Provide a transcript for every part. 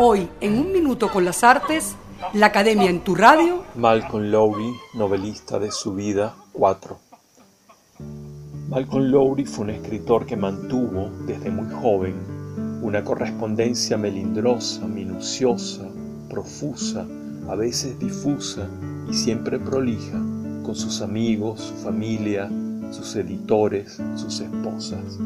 Hoy, en un minuto con las artes, la Academia en tu radio. Malcolm Lowry, novelista de su vida, 4. Malcolm Lowry fue un escritor que mantuvo, desde muy joven, una correspondencia melindrosa, minuciosa, profusa, a veces difusa y siempre prolija con sus amigos, su familia, sus editores, sus esposas.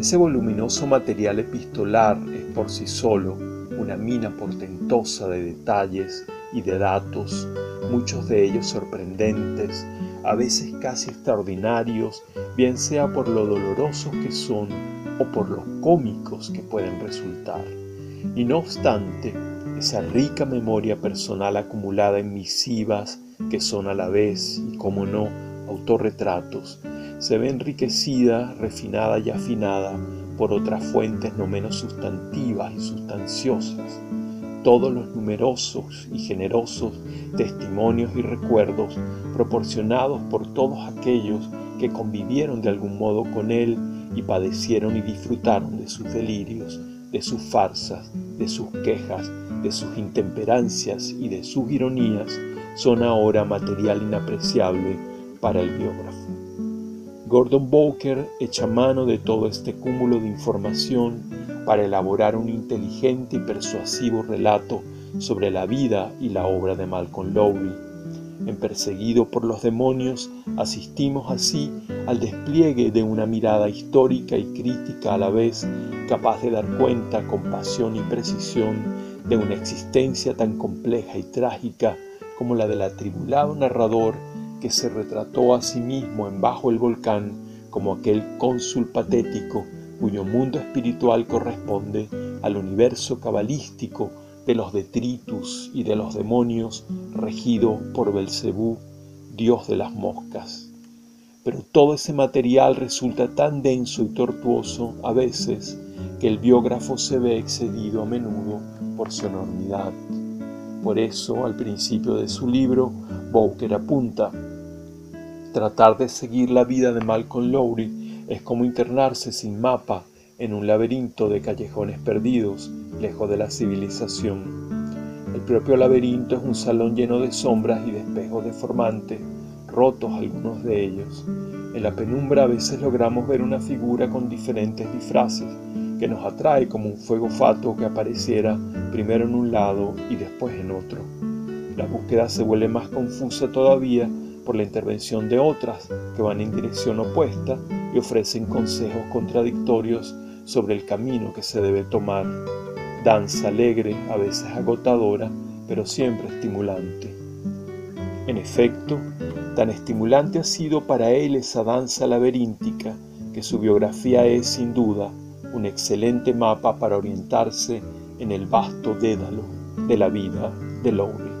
Ese voluminoso material epistolar es por sí solo una mina portentosa de detalles y de datos, muchos de ellos sorprendentes, a veces casi extraordinarios, bien sea por lo dolorosos que son o por los cómicos que pueden resultar. Y no obstante, esa rica memoria personal acumulada en misivas que son a la vez, y como no, autorretratos, se ve enriquecida, refinada y afinada por otras fuentes no menos sustantivas y sustanciosas. Todos los numerosos y generosos testimonios y recuerdos proporcionados por todos aquellos que convivieron de algún modo con él y padecieron y disfrutaron de sus delirios, de sus farsas, de sus quejas, de sus intemperancias y de sus ironías, son ahora material inapreciable para el biógrafo. Gordon Bowker echa mano de todo este cúmulo de información para elaborar un inteligente y persuasivo relato sobre la vida y la obra de Malcolm Lowry. En Perseguido por los demonios asistimos así al despliegue de una mirada histórica y crítica a la vez capaz de dar cuenta con pasión y precisión de una existencia tan compleja y trágica como la del atribulado narrador que se retrató a sí mismo en bajo el volcán como aquel cónsul patético cuyo mundo espiritual corresponde al universo cabalístico de los detritus y de los demonios regido por Belcebú, dios de las moscas. Pero todo ese material resulta tan denso y tortuoso a veces que el biógrafo se ve excedido a menudo por su enormidad. Por eso, al principio de su libro, Bowker apunta, Tratar de seguir la vida de Malcolm Lowry es como internarse sin mapa en un laberinto de callejones perdidos, lejos de la civilización. El propio laberinto es un salón lleno de sombras y de espejos deformantes, rotos algunos de ellos. En la penumbra a veces logramos ver una figura con diferentes disfraces, que nos atrae como un fuego fato que apareciera primero en un lado y después en otro. La búsqueda se vuelve más confusa todavía por la intervención de otras que van en dirección opuesta y ofrecen consejos contradictorios sobre el camino que se debe tomar. Danza alegre, a veces agotadora, pero siempre estimulante. En efecto, tan estimulante ha sido para él esa danza laberíntica que su biografía es, sin duda, un excelente mapa para orientarse en el vasto dédalo de la vida de Lowry.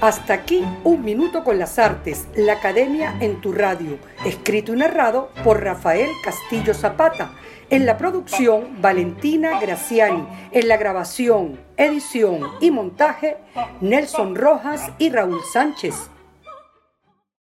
Hasta aquí un minuto con las artes, la academia en tu radio, escrito y narrado por Rafael Castillo Zapata. En la producción, Valentina Graciani. En la grabación, edición y montaje, Nelson Rojas y Raúl Sánchez.